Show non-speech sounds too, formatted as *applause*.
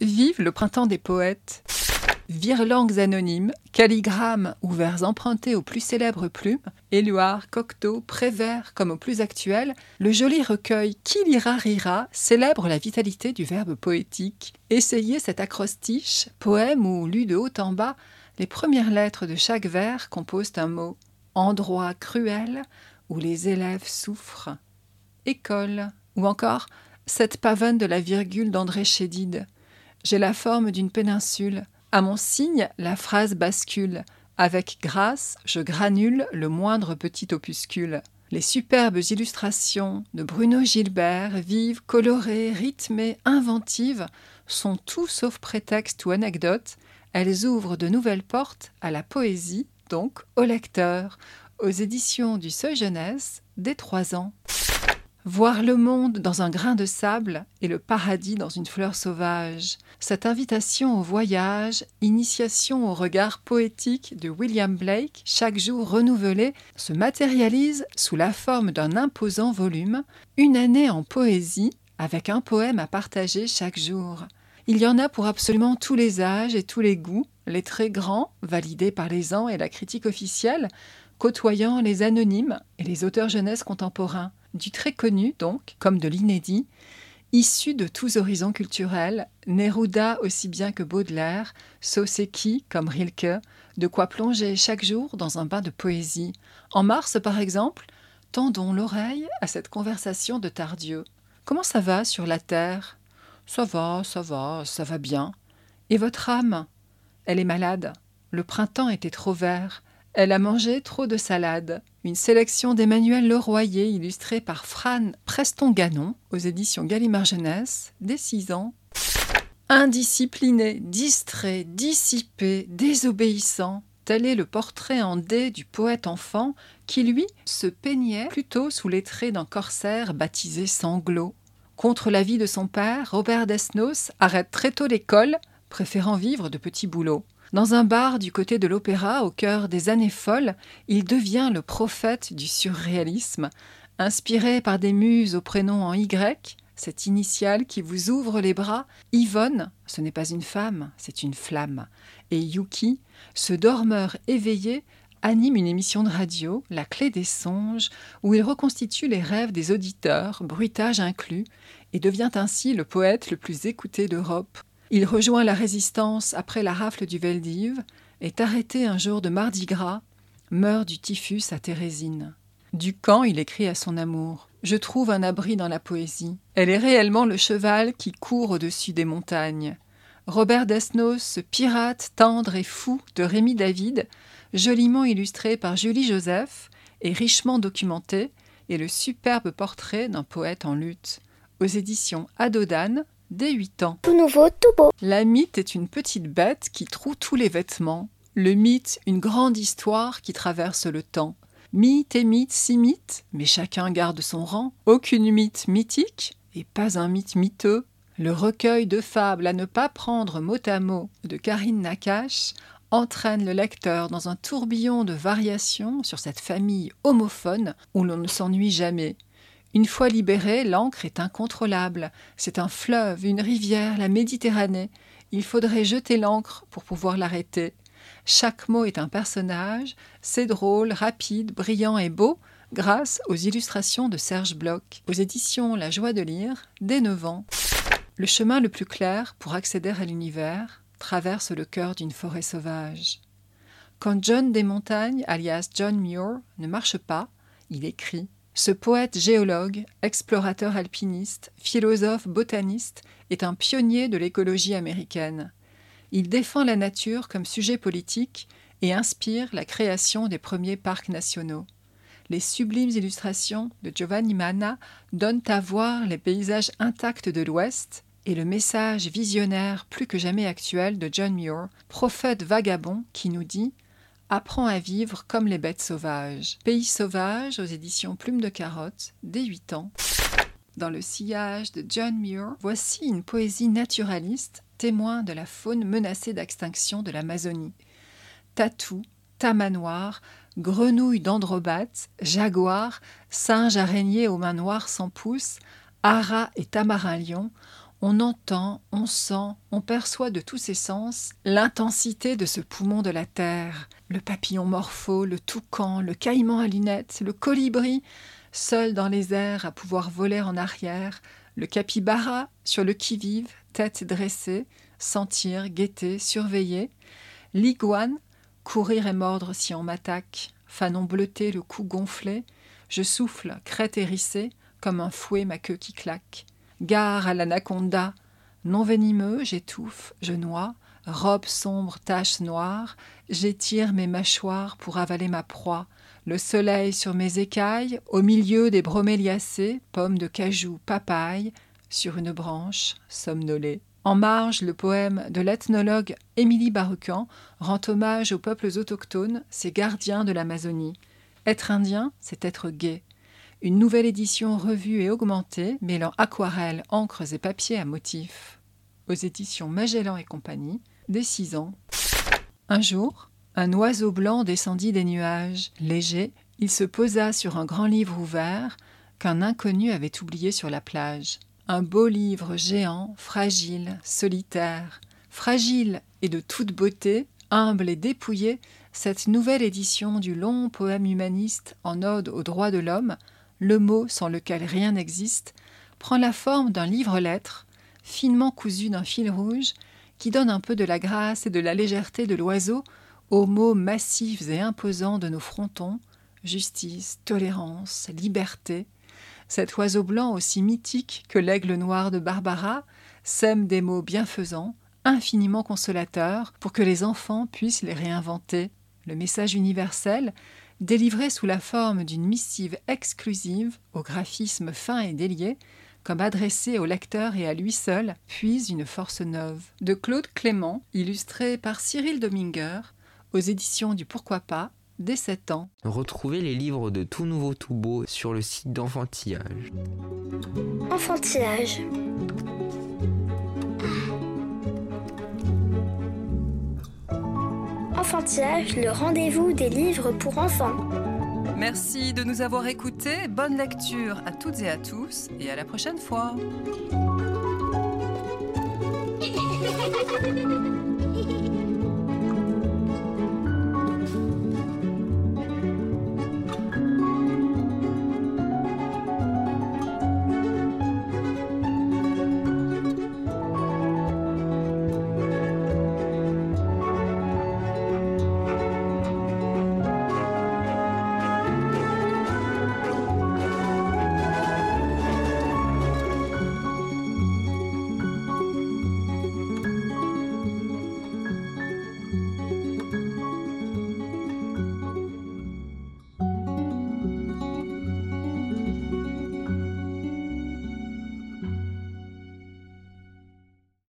Vive le printemps des poètes Virlangues anonymes, calligrammes ou vers empruntés aux plus célèbres plumes, Éluard, Cocteau, Prévert comme aux plus actuels, le joli recueil Qui lira rira célèbre la vitalité du verbe poétique. Essayez cet acrostiche, poème où, lu de haut en bas, les premières lettres de chaque vers composent un mot. Endroit cruel où les élèves souffrent. École. Ou encore cette pavane de la virgule d'André Chédid. J'ai la forme d'une péninsule. À mon signe, la phrase bascule. Avec grâce, je granule le moindre petit opuscule. Les superbes illustrations de Bruno Gilbert, vives, colorées, rythmées, inventives, sont tout sauf prétexte ou anecdote. Elles ouvrent de nouvelles portes à la poésie, donc au lecteur, aux éditions du Seuil Jeunesse, dès trois ans. Voir le monde dans un grain de sable et le paradis dans une fleur sauvage. Cette invitation au voyage, initiation au regard poétique de William Blake, chaque jour renouvelé, se matérialise sous la forme d'un imposant volume, une année en poésie, avec un poème à partager chaque jour. Il y en a pour absolument tous les âges et tous les goûts, les très grands, validés par les ans et la critique officielle, côtoyant les anonymes et les auteurs jeunesse contemporains du très connu donc, comme de l'inédit, issu de tous horizons culturels, Neruda aussi bien que Baudelaire, Soseki comme Rilke, de quoi plonger chaque jour dans un bain de poésie. En mars, par exemple, tendons l'oreille à cette conversation de Tardieu. Comment ça va sur la terre Ça va, ça va, ça va bien. Et votre âme Elle est malade. Le printemps était trop vert. Elle a mangé trop de salade. Une sélection d'Emmanuel Leroyer illustrée par Fran Preston-Ganon aux éditions Gallimard Jeunesse, dès 6 ans. Indiscipliné, distrait, dissipé, désobéissant, tel est le portrait en dé du poète enfant qui, lui, se peignait plutôt sous les traits d'un corsaire baptisé Sanglot. Contre l'avis de son père, Robert Desnos arrête très tôt l'école, préférant vivre de petits boulots. Dans un bar du côté de l'opéra, au cœur des années folles, il devient le prophète du surréalisme. Inspiré par des muses au prénom en Y, cette initiale qui vous ouvre les bras, Yvonne, ce n'est pas une femme, c'est une flamme. Et Yuki, ce dormeur éveillé, anime une émission de radio, La clé des songes, où il reconstitue les rêves des auditeurs, bruitage inclus, et devient ainsi le poète le plus écouté d'Europe. Il rejoint la résistance après la rafle du Veldiv, est arrêté un jour de mardi gras, meurt du typhus à Thérésine. Du camp, il écrit à son amour Je trouve un abri dans la poésie. Elle est réellement le cheval qui court au-dessus des montagnes. Robert Desnos, pirate tendre et fou de Rémi David, joliment illustré par Julie Joseph et richement documenté, est le superbe portrait d'un poète en lutte. Aux éditions Adodan, dès 8 ans. Tout nouveau, tout beau. La mythe est une petite bête qui troue tous les vêtements. Le mythe, une grande histoire qui traverse le temps. Mythe et mythe s'imitent, mais chacun garde son rang. Aucune mythe mythique et pas un mythe miteux. Le recueil de fables à ne pas prendre mot à mot de Karine Nakache entraîne le lecteur dans un tourbillon de variations sur cette famille homophone où l'on ne s'ennuie jamais. Une fois libérée, l'encre est incontrôlable. C'est un fleuve, une rivière, la Méditerranée. Il faudrait jeter l'encre pour pouvoir l'arrêter. Chaque mot est un personnage, c'est drôle, rapide, brillant et beau, grâce aux illustrations de Serge Bloch, aux éditions La joie de lire, dès 9 ans. Le chemin le plus clair pour accéder à l'univers traverse le cœur d'une forêt sauvage. Quand John des Montagnes, alias John Muir, ne marche pas, il écrit ce poète géologue, explorateur alpiniste, philosophe botaniste est un pionnier de l'écologie américaine. Il défend la nature comme sujet politique et inspire la création des premiers parcs nationaux. Les sublimes illustrations de Giovanni Manna donnent à voir les paysages intacts de l'Ouest et le message visionnaire plus que jamais actuel de John Muir, prophète vagabond qui nous dit Apprends à vivre comme les bêtes sauvages. Pays sauvage aux éditions Plume de Carotte, dès 8 ans. Dans le sillage de John Muir, voici une poésie naturaliste, témoin de la faune menacée d'extinction de l'Amazonie. Tatou, tamanoir, grenouilles d'androbate, jaguar, singe araignée aux mains noires sans pouces, ara et tamarin lion On entend, on sent, on perçoit de tous ses sens l'intensité de ce poumon de la terre, le papillon morpho, le toucan, le caïman à lunettes, le colibri, seul dans les airs à pouvoir voler en arrière, le capybara sur le qui-vive, tête dressée, sentir, guetter, surveiller, l'iguane, courir et mordre si on m'attaque, fanon bleuté, le cou gonflé, je souffle, crête hérissée, comme un fouet ma queue qui claque. Gare à l'anaconda, non venimeux, j'étouffe, je noie, robe sombre, tache noire, j'étire mes mâchoires pour avaler ma proie, le soleil sur mes écailles, au milieu des broméliacées, pommes de cajou, papaye, sur une branche, somnolée. En marge, le poème de l'ethnologue Émilie Barucan rend hommage aux peuples autochtones, ces gardiens de l'Amazonie. Être indien, c'est être gay. Une nouvelle édition revue et augmentée, mêlant aquarelles, encres et papiers à motifs. Aux éditions Magellan et compagnie, des six ans. Un jour, un oiseau blanc descendit des nuages. Léger, il se posa sur un grand livre ouvert qu'un inconnu avait oublié sur la plage. Un beau livre géant, fragile, solitaire. Fragile et de toute beauté, humble et dépouillé, cette nouvelle édition du long poème humaniste en ode aux droits de l'homme, le mot sans lequel rien n'existe, prend la forme d'un livre-lettre, finement cousu d'un fil rouge, qui donne un peu de la grâce et de la légèreté de l'oiseau aux mots massifs et imposants de nos frontons, justice, tolérance, liberté, cet oiseau blanc aussi mythique que l'aigle noir de Barbara sème des mots bienfaisants, infiniment consolateurs, pour que les enfants puissent les réinventer. Le message universel, délivré sous la forme d'une missive exclusive, au graphisme fin et délié, comme adressé au lecteur et à lui seul, puise une force neuve. De Claude Clément, illustré par Cyril Dominger, aux éditions du Pourquoi pas, dès 7 ans. Retrouvez les livres de Tout Nouveau Tout Beau sur le site d'Enfantillage. Enfantillage. Enfantillage, le rendez-vous des livres pour enfants. Merci de nous avoir écoutés. Bonne lecture à toutes et à tous et à la prochaine fois. *laughs*